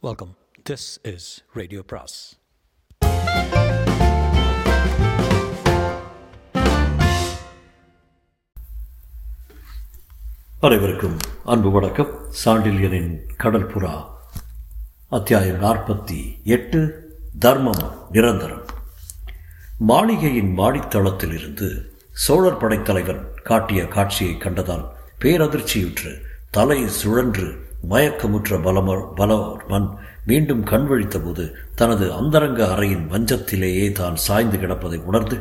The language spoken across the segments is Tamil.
வெல்கம் திஸ் இஸ் ரேடியோ பிராஸ் அனைவருக்கும் அன்பு வணக்கம். சாண்டில்யனின் கடல் புறா அத்தியாயம் நாற்பத்தி எட்டு தர்மம் நிரந்தரம். மாளிகையின் மாடித்தளத்தில் இருந்து சோழர் படைத்தலைவன் காட்டிய காட்சியை கண்டதால் பேரதிர்ச்சியுற்று தலை சுழன்று மயக்கமுற்ற பலமர் பலவர்மன் மீண்டும் கண் விழித்தபோது தனது அந்தரங்க அறையின் மஞ்சத்திலேயே தான் சாய்ந்து கிடப்பதை உணர்ந்து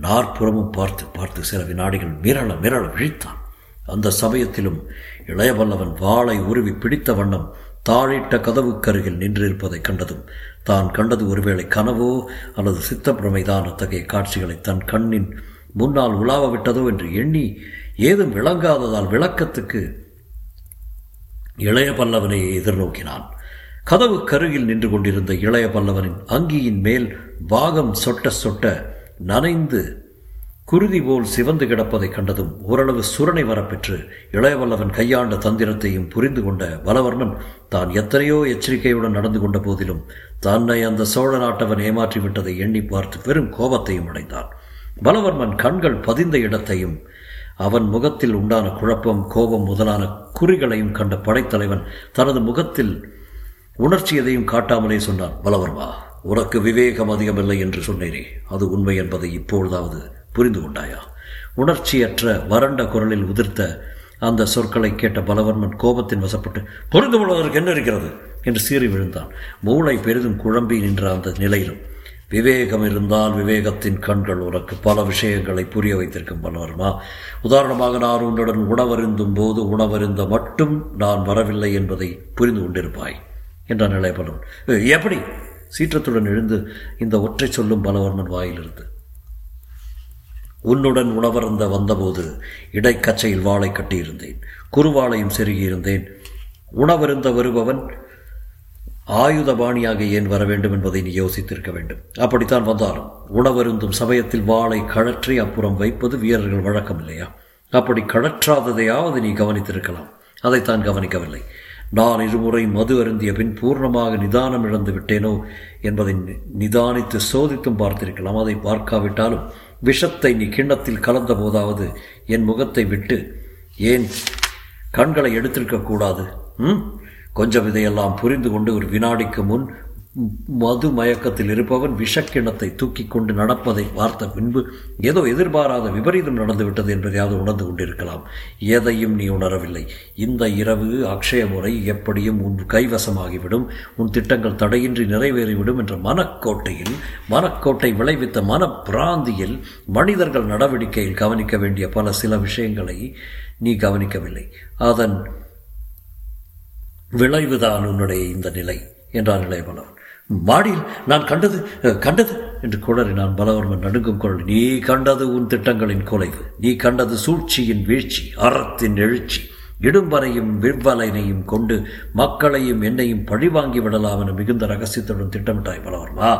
நாற்புறமும் பார்த்து பார்த்து சில வினாடிகள் மிரள மிரள விழித்தான். அந்த சமயத்திலும் இளையவல்லவன் வாளை உருவி பிடித்த வண்ணம் தாழிட்ட கதவுக்கருகில் நின்றிருப்பதைக் கண்டதும் தான் கண்டது ஒருவேளை கனவோ அல்லது சித்தப்பிரமைதான் அத்தகைய காட்சிகளை தன் கண்ணின் முன்னால் உலாவ விட்டதோ என்று எண்ணி ஏதும் விளங்காததால் விளக்கத்துக்கு இளைய பல்லவனை எதிர்நோக்கினான். கதவு கருகில் நின்று கொண்டிருந்த இளைய பல்லவனின் அங்கியின் மேல் பாகம் சொட்ட சொட்ட நனைந்து குருதி போல் சிவந்து கிடப்பதைக் கண்டதும் ஓரளவு சுரணை வரப்பெற்று இளையவல்லவன் கையாண்ட தந்திரத்தையும் புரிந்து கொண்ட பலவர்மன் தான் எத்தனையோ எச்சரிக்கையுடன் நடந்து கொண்ட போதிலும் தன்னை அந்த சோழ நாட்டவன் ஏமாற்றி விட்டதை எண்ணி பார்த்து பெரும் கோபத்தையும் அடைந்தான். பலவர்மன் கண்கள் பதிந்த இடத்தையும் அவன் முகத்தில் உண்டான குழப்பம் கோபம் முதலான குறிகளையும் கண்ட படைத்தலைவன் தனது முகத்தில் உணர்ச்சி எதையும் காட்டாமலே சொன்னான் பலவர்மா உனக்கு விவேகம் அதிகமில்லை என்று சொன்னேனே அது உண்மை என்பதை இப்பொழுதாவது புரிந்து கொண்டாயா? உணர்ச்சியற்ற வறண்ட குரலில் உதிர்த்த அந்த சொற்களை கேட்ட பலவர்மன் கோபத்தின் வசப்பட்டு புரிந்து கொள்வதற்கு என்ன இருக்கிறது? என்று சீறி விழுந்தான். மூளை பெரிதும் குழம்பி நின்ற அந்த நிலையிலும் விவேகம் இருந்தால் விவேகத்தின் கண்கள் உனக்கு பல விஷயங்களை புரிய வைத்திருக்கும் பலவர்மா உதாரணமாக நான் உன்னுடன் உணவருந்தும் போது உணவருந்த மட்டும் நான் வரவில்லை என்பதை புரிந்து கொண்டிருப்பாய் என்றான் நிலைப்படும். எப்படி? சீற்றத்துடன் எழுந்து இந்த ஒற்றை சொல்லும் பலவர்மன் வாயிலிருந்து. உன்னுடன் உணவருந்த வந்தபோது இடைக்கச்சையில் வாளை கட்டியிருந்தேன். குறுவாளையும் செருகியிருந்தேன். உணவருந்த வருபவன் ஆயுதபாணியாக ஏன் வர வேண்டும் என்பதை நீ யோசித்திருக்க வேண்டும். அப்படித்தான் வந்தாலும் உணவருந்தும் சமயத்தில் வாளை கழற்றி அப்புறம் வைப்பது வீரர்கள் வழக்கம் இல்லையா? அப்படி கழற்றாததையாவது நீ கவனித்திருக்கலாம். அதைத்தான் கவனிக்கவில்லை. நான் இருமுறை மது அருந்திய பின் பூர்ணமாக நிதானம் இழந்து விட்டேனோ என்பதை நிதானித்து சோதித்தும் பார்த்திருக்கலாம். அதை பார்க்காவிட்டாலும் விஷத்தை நீ கிண்ணத்தில் கலந்த போதாவது என் முகத்தை விட்டு ஏன் கண்களை எடுத்திருக்க கூடாது? ம்? கொஞ்சம் இதையெல்லாம் புரிந்து கொண்டு ஒரு வினாடிக்கு முன் மது மயக்கத்தில் இருப்பவன் விஷக்கிணத்தை தூக்கி கொண்டு நடப்பதை பார்த்த பின்பு ஏதோ எதிர்பாராத விபரீதம் நடந்துவிட்டது என்பதையாவது உணர்ந்து கொண்டிருக்கலாம். எதையும் நீ உணரவில்லை. இந்த இரவு அக்ஷய முறை எப்படியும் உன் கைவசமாகிவிடும். உன் திட்டங்கள் தடையின்றி நிறைவேறிவிடும் என்ற மனக்கோட்டையில் மனக்கோட்டை விளைவித்த மனப்பிராந்தியில் மனிதர்கள் நடவடிக்கையில் கவனிக்க வேண்டிய பல சில விஷயங்களை நீ கவனிக்கவில்லை. அதன் விளைவுதான் உன்னுடைய இந்த நிலை என்றான் இளையபலவன் மாடியில் நான் கண்டது கண்டது என்று குளறினான் பலவர்மன் நடுங்கும் குரல் நீ கண்டது உன் திட்டங்களின் குலைவு. நீ கண்டது சூழ்ச்சியின் வீழ்ச்சி அறத்தின் எழுச்சி. இடும்பனையும் விவ்வலையினையும் கொண்டு மக்களையும் என்னையும் பழிவாங்கி விடலாம் என மிகுந்த ரகசியத்துடன் திட்டமிட்டாய் பலவர்மா.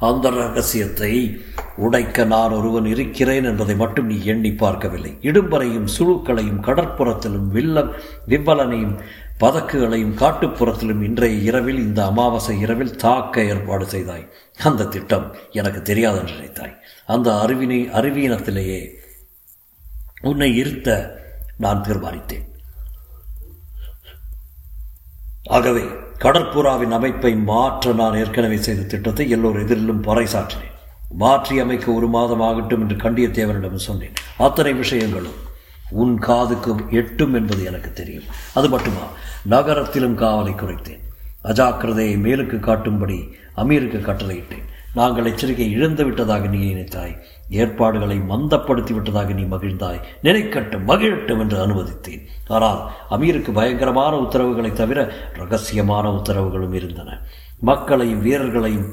அந்த ரகசியத்தை உடைக்க நான் ஒருவன் இருக்கிறேன் என்பதை மட்டும் நீ எண்ணி பார்க்கவில்லை. இடும்பரையும் சுழுக்களையும் கடற்புறத்திலும் வில்லம் விவ்வலனையும் பதக்குகளையும் காட்டுப்புறத்திலும் இன்றைய இரவில் இந்த அமாவாசை இரவில் தாக்க ஏற்பாடு செய்தாய். அந்த திட்டம் எனக்கு தெரியாது என்று நினைத்தாய். அந்த அறிவினை அறிவீனத்திலேயே உன்னை இருத்த நான் தீர்மானித்தேன். ஆகவே கடற்புறாவின் அமைப்பை மாற்ற நான் ஏற்கனவே செய்த திட்டத்தை எல்லோர் எதிரிலும் பறைசாற்றினேன். மாற்றி அமைக்க ஒரு மாதம் ஆகட்டும் என்று கண்டியத்தேவனிடம் சொன்னேன். அத்தனை விஷயங்களும் உன் காதுக்கு எட்டும் என்பது எனக்கு தெரியும். அது மட்டுமா? நகரத்திலும் காவலை குறைத்தேன். அஜாக்கிரதையை மேலுக்கு காட்டும்படி அமீருக்கு கட்டளையிட்டேன். நாங்கள் எச்சரிக்கை இழந்து விட்டதாக நீ நினைத்தாய். ஏற்பாடுகளை மந்தப்படுத்தி விட்டதாக நீ மகிழ்ந்தாய். நினைக்கட்டும் மகிழட்டும் என்று அனுமதித்தேன். ஆனால் அமீருக்கு பயங்கரமான உத்தரவுகளை தவிர ரகசியமான உத்தரவுகளும் இருந்தன. மக்களையும் வீரர்களையும்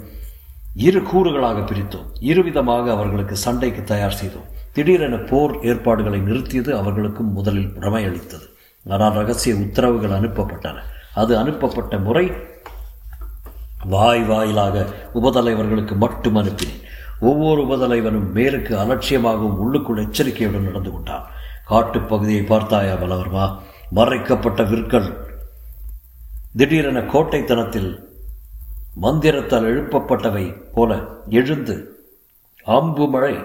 இரு கூறுகளாக பிரித்தோம். இருவிதமாக அவர்களுக்கு சண்டைக்கு தயார் செய்தோம். திடீரென போர் ஏற்பாடுகளை நிறுத்தியது அவர்களுக்கும் முதலில் பிரமையளித்தது ஆனால் ரகசிய உத்தரவுகள் அனுப்பப்பட்டன. அது அனுப்பப்பட்ட முறை வாய் வாயிலாக உபதலைவர்களுக்கு மட்டும் அனுப்பினேன். ஒவ்வொரு உபதலைவனும் மேலுக்கு அலட்சியமாகவும் உள்ளுக்குள் எச்சரிக்கையுடன் நடந்து கொண்டான். காட்டுப்பகுதியை பார்த்தாயா பலவர்மா மறைக்கப்பட்ட விற்கள். திடீரென கோட்டைத்தனத்தில் மந்திரத்தால் எழுப்பப்பட்டவை போல எழுந்து அம்பு மழை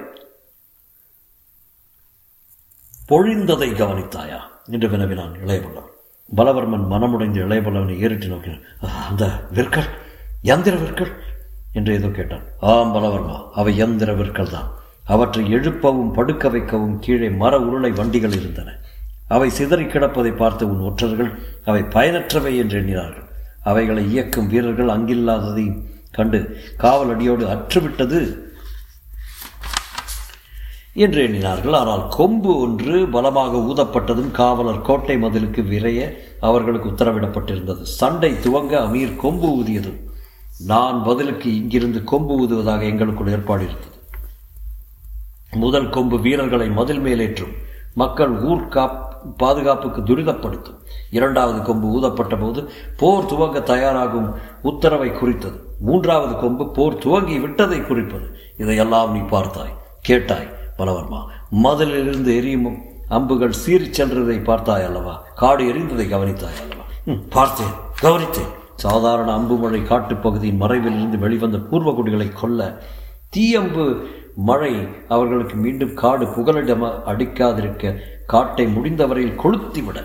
பொழிந்ததை கவனித்தாயா? என்று வினவினான் இளையபல்லவன் பலவர்மன் மனமுடைந்து இளையபல்லவனை ஏறிட்டு நோக்கினான். அந்த விற்கள்? யந்திர விற்கள்? என்று ஏதோ கேட்டான். ஆம் பலவர்மா அவை யந்திர விற்கள் தான். அவற்றை எழுப்பவும் படுக்க வைக்கவும் கீழே மர உருளை வண்டிகள் இருந்தன. அவை சிதறி கிடப்பதை பார்த்து உன் ஒற்றர்கள் அவை பயனற்றவை என்று எண்ணினார்கள். அவைகளை இயக்கும் வீரர்கள் அங்கில்லாததையும் கண்டு காவல் அடியோடு அற்றுவிட்டது என்று எண்ணினார்கள். ஆனால் கொம்பு ஒன்று பலமாக ஊதப்பட்டதும் காவலர் கோட்டை மதிலுக்கு விரைய அவர்களுக்கு உத்தரவிடப்பட்டிருந்தது. சண்டை துவங்க அமீர் கொம்பு ஊதியதும் நான் பதிலுக்கு இங்கிருந்து கொம்பு ஊதுவதாக எங்களுக்குள் ஏற்பாடு இருந்தது. முதல் கொம்பு வீரர்களை மதில் மேலேற்றும் மக்கள் ஊர் காப் பாதுகாப்புக்கு துரிதப்படுத்தும். இரண்டாவது கொம்பு ஊதப்பட்ட போது போர் துவங்க தயாராகும் உத்தரவை குறித்தது. மூன்றாவது கொம்பு போர் துவங்கி விட்டதை குறிப்பது. இதையெல்லாம் நீ பார்த்தாய் கேட்டாய் பலவர்மா. மதிலிலிருந்து எரியும் அம்புகள் சீறிச் சென்றதை பார்த்தாய் அல்லவா? காடு எரிந்ததை கவனித்தாய் அல்லவா? பார்த்தேன் கவனித்தேன். சாதாரண அம்புமழை காட்டுப்பகுதியின் மறைவிலிருந்து வெளிவந்த பூர்வகுடிகளை கொல்ல தீயம்பு மழை அவர்களுக்கு மீண்டும் காடு புகலிடம் அடிக்காதிருக்க காட்டை முடிந்தவரையில் கொளுத்திவிட.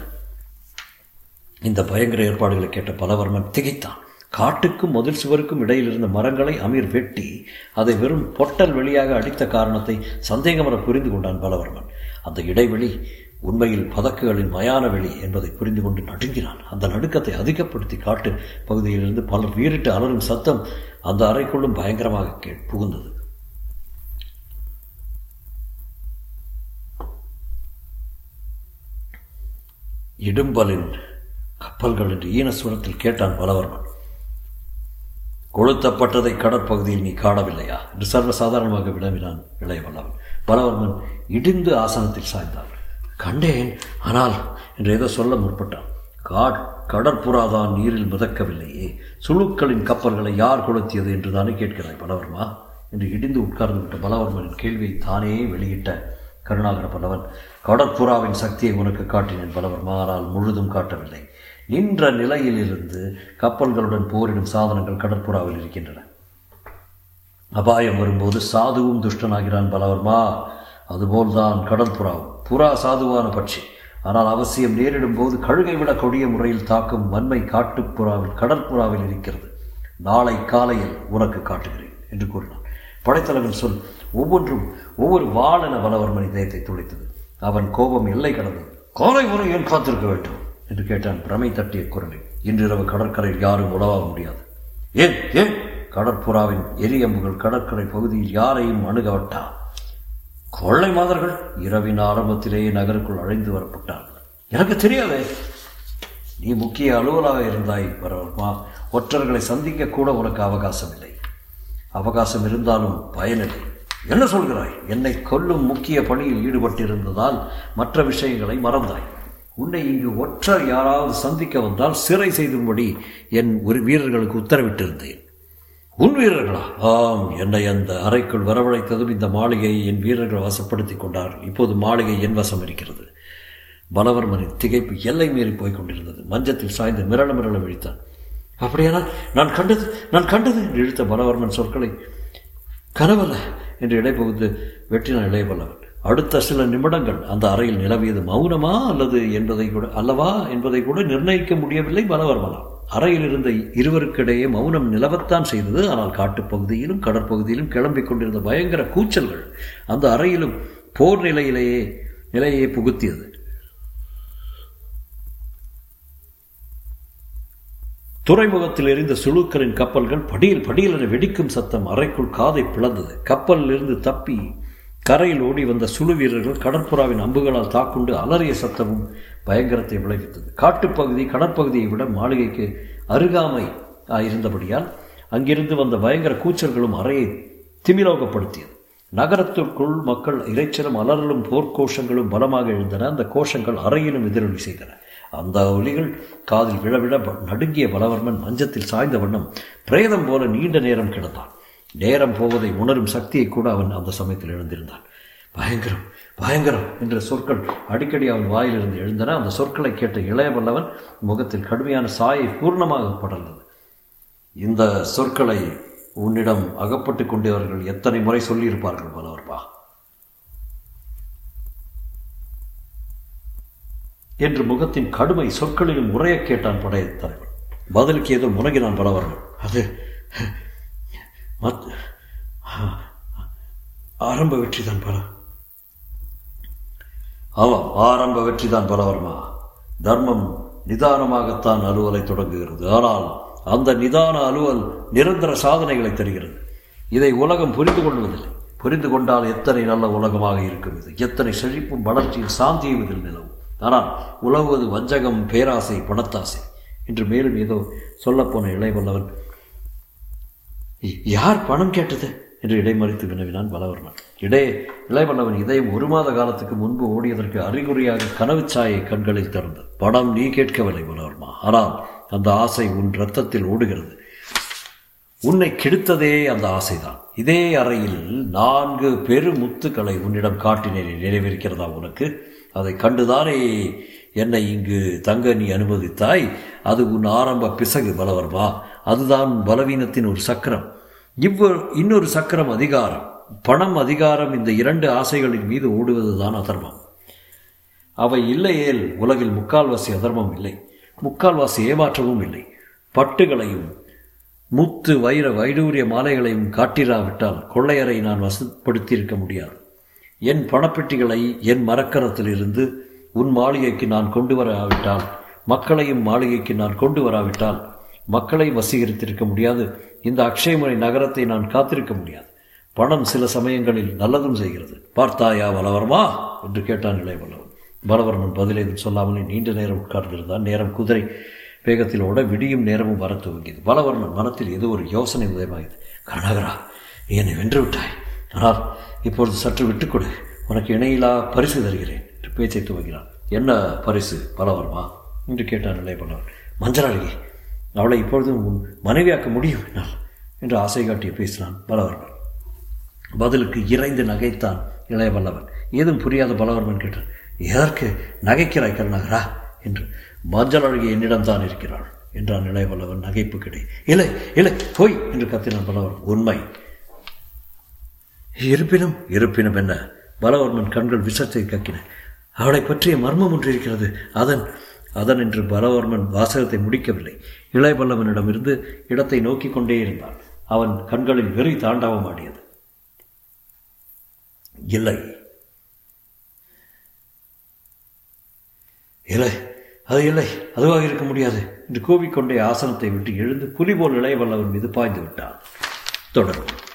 இந்த பயங்கர ஏற்பாடுகளை கேட்ட பலவர்மன் திகைத்தான். காட்டுக்கும் முதல் சுவருக்கும் இடையில் இருந்த மரங்களை அமீர் வெட்டி அதை வெறும் பொட்டல் வெளியாக அடித்த காரணத்தை சந்தேகமர புரிந்து கொண்டான் பலவர்மன். அந்த இடைவெளி உண்மையில் பதக்குகளின் மயான வெளி என்பதை புரிந்து கொண்டு நடுங்கினான். அந்த நடுக்கத்தை அதிகப்படுத்தி காட்டு பகுதியிலிருந்து பலர் வீரிட்டு அலரும் சத்தம் அந்த அறைக்குள்ளும் பயங்கரமாக கே புகுந்தது. இடும்பலின் கப்பல்கள் என்று ஈனஸ்வரத்தில் கேட்டான் பலவர்மன். கொளுத்தப்பட்டதை கடற்பகுதியில் நீ காணவில்லையா? என்று சர்வசாதாரணமாக விளம்பினான் இளையவல்லவன். பலவர்மன் இடிந்து ஆசனத்தில் சாய்ந்தான். கண்டேன். ஆனால் என்று ஏதோ சொல்ல முற்பட்டான். காட் கடற்புறாதான் நீரில் மிதக்கவில்லையே. சுழுக்களின் கப்பல்களை யார் கொளுத்தியது என்று தானே கேட்கிறாய் பலவர்மா? என்று இடிந்து உட்கார்ந்து விட்ட பலவர்மனின் கேள்வியை தானே வெளியிட்ட கருணாகர பலவன் கடற்புறாவின் சக்தியை உனக்கு காட்டினேன் பலவர்மா. ஆனால் முழுதும் காட்டவில்லை. நின்ற நிலையிலிருந்து கப்பல்களுடன் போரிடும் சாதனங்கள் கடற்புறாவில் இருக்கின்றன. அபாயம் வரும்போது சாதுவும் துஷ்டனாகிறான் பலவர்மா. அதுபோல்தான் கடற்புறாவும். புறா சாதுவான பட்சி. ஆனால் அவசியம் நேரிடும் போது கழுகை விட கொடிய முறையில் தாக்கும் வன்மை காட்டுப்புறாவில் கடற்புறாவில் இருக்கிறது. நாளை காலையில் உனக்கு காட்டுகிறேன் என்று கூறினான். படைத்தலைவன் சொல் ஒவ்வொன்றும் ஒவ்வொரு வாழென பலவர்மன் இதயத்தை துளைத்தது அவன் கோபம் எல்லை கடந்தது காலை வரை ஏன் காத்திருக்க வேண்டும்? என்று கேட்டான் பிரமை தட்டிய குரலில் இன்றிரவு கடற்கரையில் யாரும் உலவாக முடியாது. ஏன் ஏன்? கடற்புறாவின் எரியம்புகள் கடற்கரை பகுதியில் யாரையும் அணுகவட்டா? கொள்ளை மாதர்கள் இரவின் ஆரம்பத்திலேயே நகருக்குள் அழைந்து வரப்பட்டார்கள். எனக்கு தெரியாதே நீ முக்கிய அலுவலாக இருந்தாய் வரவர்மா ஒற்றர்களை சந்திக்க கூட உனக்கு அவகாசம் இல்லை அவகாசம் இருந்தாலும் பயனில்லை. என்ன சொல்கிறாய்? என்னை கொல்லும் முக்கிய பணியில் ஈடுபட்டிருந்ததால் மற்ற விஷயங்களை மறந்தாய். உன்னை இங்கு ஒற்றர் யாராவது சந்திக்க வந்தால் சிறை செய்தும்படி என் ஒரு வீரர்களுக்கு உத்தரவிட்டிருந்தேன். உன் வீரர்களா? ஆம் என்னை அந்த அறைக்குள் வரவழைத்ததும் இந்த மாளிகையை என் வீரர்கள் வசப்படுத்தி கொண்டார்கள் இப்போது மாளிகை என் வசம் இருக்கிறது. பலவர்மனின் திகைப்பு எல்லை மீறி போய்க் கொண்டிருந்தது. மஞ்சத்தில் சாய்ந்து மிரள மிரள விழித்தான். அப்படியானால் நான் கண்டது நான் கண்டது என்று இழுத்த பலவர்மன் சொற்களை. கனவல்ல என்று இடைபகுந்து வெட்டினான் இளையபல்லவன் அடுத்த சில நிமிடங்கள் அந்த அறையில் நிலவியது மௌனமா அல்லது என்பதை கூட அல்லவா என்பதை கூட நிர்ணயிக்க முடியவில்லை பலவர்மனால் அறையில் இருந்த இருவருக்கிடையே மௌனம் நிலவத்தான் செய்தது. ஆனால் காட்டுப்பகுதியிலும் கடற்பகுதியிலும் கிளம்பிக் கொண்டிருந்த பயங்கர கூச்சல்கள் அந்த அறையிலும் போர் நிலையிலேயே நிலையை புகுத்தியது. துறைமுகத்தில் எரிந்த சுழுக்கரின் கப்பல்கள் படியில் படியில் என வெடிக்கும் சத்தம் அறைக்குள் காதை பிளந்தது. கப்பலில் இருந்து தப்பி கரையில் ஓடி வந்த சுழு வீரர்கள் கடற்புறாவின் அம்புகளால் தாக்குண்டு அலறிய சத்தமும் பயங்கரத்தை விளைவித்தது. காட்டுப்பகுதி கடற்பகுதியை விட மாளிகைக்கு அருகாமை இருந்தபடியால் அங்கிருந்து வந்த பயங்கர கூச்சல்களும் அறையை திமிலோகப்படுத்தியது. நகரத்திற்குள் மக்கள் இறைச்சலும் அலறலும் போர்க்கோஷங்களும் பலமாக எழுந்தன. அந்த கோஷங்கள் அறையிலும் எதிரொலி செய்தன. அந்த ஒலிகள் காதில் விழவிழ நடுங்கிய பலவர்மன் மஞ்சத்தில் சாய்ந்த வண்ணம் பிரேதம் போல நீண்ட நேரம் கிடந்தான். நேரம் போவதை உணரும் சக்தியை கூட அவன் அந்த சமயத்தில் எழுந்திருந்தான் பயங்கரம் பயங்கரம் என்ற சொற்கள் அடிக்கடி அவன் வாயிலிருந்து எழுந்தன. அந்த சொற்களை கேட்ட இளைய வல்லவன் முகத்தில் கடுமையான சாயை பூர்ணமாக படர்ந்தது. இந்த சொற்களை உன்னிடம் அகப்பட்டு கொண்டவர்கள் எத்தனை முறை சொல்லியிருப்பார்கள் பலவர்பா என்று முகத்தின் கடுமை சொற்களிலும் உரைய கேட்டான் படையத்தலைவன் பதிலுக்கு ஏதோ முறங்கினான் பலவர்கள் அது மத் ஆரம்ப வெற்றி தான் பல. ஆமாம் ஆரம்ப வெற்றி தான் பலவர்மா தர்மம் நிதானமாகத்தான் அலுவலை தொடங்குகிறது. ஆனால் அந்த நிதான அலுவல் நிரந்தர சாதனைகளை தருகிறது. இதை உலகம் புரிந்து கொள்வதில்லை. புரிந்து கொண்டால் எத்தனை நல்ல உலகமாக இருக்கும் இது? எத்தனை செழிப்பும் வளர்ச்சியும் சாந்தியும் இதில் நிலவும்? ஆனால் உலவுவது வஞ்சகம் பேராசை பணத்தாசை. என்று மேலும் ஏதோ சொல்லப்போன இளைவல்லவன் யார் பணம் கேட்டது? என்று இடைமறித்து வினவினான் பலவர்மன். இடே இளைவல்லவன் இதயம் ஒரு மாத காலத்துக்கு முன்பு ஓடியதற்கு அறிகுறியாக கனவு சாயை கண்களில் திறந்தது. பணம் நீ கேட்கவில்லை பலவர்மா. ஆனால் அந்த ஆசை உன் ரத்தத்தில் ஓடுகிறது. உன்னை கெடுத்ததே அந்த ஆசைதான். இதே அறையில் நான்கு பெரு முத்துக்களை உன்னிடம் காட்டினேன். நினைவிருக்கிறதா உனக்கு? அதை கண்டுதானே என்னை இங்கு தங்க நீ அனுமதித்தாய்? அது உன் ஆரம்ப பிசகு பலவர்மா. அதுதான் பலவீனத்தின் ஒரு சக்கரம். இவ்வ இன்னொரு சக்கரம் அதிகாரம். பணம் அதிகாரம் இந்த இரண்டு ஆசைகளின் மீது ஓடுவதுதான் அதர்மம். அவை இல்லையேல் உலகில் முக்கால்வாசி அதர்மம் இல்லை. முக்கால்வாசி ஏமாற்றமும் இல்லை. பட்டுகளையும் முத்து வைர வைடூரிய மாலைகளையும் காட்டிராவிட்டால் கொள்ளையரை நான் வசப்படுத்தியிருக்க முடியாது. என் பணப்பெட்டிகளை என் மரக்கரத்திலிருந்து உன் மாளிகைக்கு நான் கொண்டு வராவிட்டால் மக்களையும் மாளிகைக்கு நான் கொண்டு வராவிட்டால் மக்களை வசீகரித்திருக்க முடியாது. இந்த அக்ஷயமணி நகரத்தை நான் காத்திருக்க முடியாது. பணம் சில சமயங்களில் நல்லதும் செய்கிறது. பார்த்தாயா வலவரமா என்று கேட்டான் இளையவல்லவன். பலவர்மன் பதிலேதும் சொல்லாமலே நீண்ட நேரம் உட்கார்ந்திருந்தான். நேரம் குதிரை வேகத்தில் ஓட விடியும் நேரமும் வர துவங்கியது. பலவர்மன் மனத்தில் ஏதோ ஒரு யோசனை உதயமாகியது. கருணாகரா நீ என்னை வென்று விட்டாய். ஆனால் இப்பொழுது சற்று விட்டுக்கொடு. உனக்கு இணையிலா பரிசு தருகிறேன் என்று பேச்சை துவங்கினான். என்ன பரிசு பலவர்மா என்று கேட்டான் இளையவல்லவன். மஞ்சளாளிகை அவளை இப்பொழுதும் உன் மனைவியாக்க முடியும் என்னால் என்று ஆசை காட்டி பேசினான் பலவர்மன். பதிலுக்கு இறைந்து நகைத்தான் இளையவல்லவன் ஏதும் புரியாத பலவர்மன் கேட்டான் எதற்கு நகைக்கிறாய் கருணாகரா? என்று. மஞ்சள் அழகி என்னிடம் தான் இருக்கிறாள் என்றான் இளையவல்லவன் நகைப்பு கிடை. இல்லை இல்லை போய் என்று கத்தினான் பலவர்மன். உண்மை. இருப்பினும் இருப்பினும் என்ன? பலவர்மன் கண்கள் விஷத்தை கக்கின. அவளை பற்றிய மர்மம் ஒன்று இருக்கிறது. அதன் அதன் என்று பலவர்மன் வாசகத்தை முடிக்கவில்லை. இளையபல்லவனிடமிருந்து இடத்தை நோக்கி கொண்டே இருந்தான். அவன் கண்களில் வெறி தாண்டவம் ஆடியது. இல்லை. இல்லை. அது இல்லை. அதுவாக இருக்க முடியாது என்று கூவிக்கொண்டே ஆசனத்தை விட்டு எழுந்து புலி போல் இளையவல்லவன் மீது பாய்ந்து விட்டான். தொடரும்.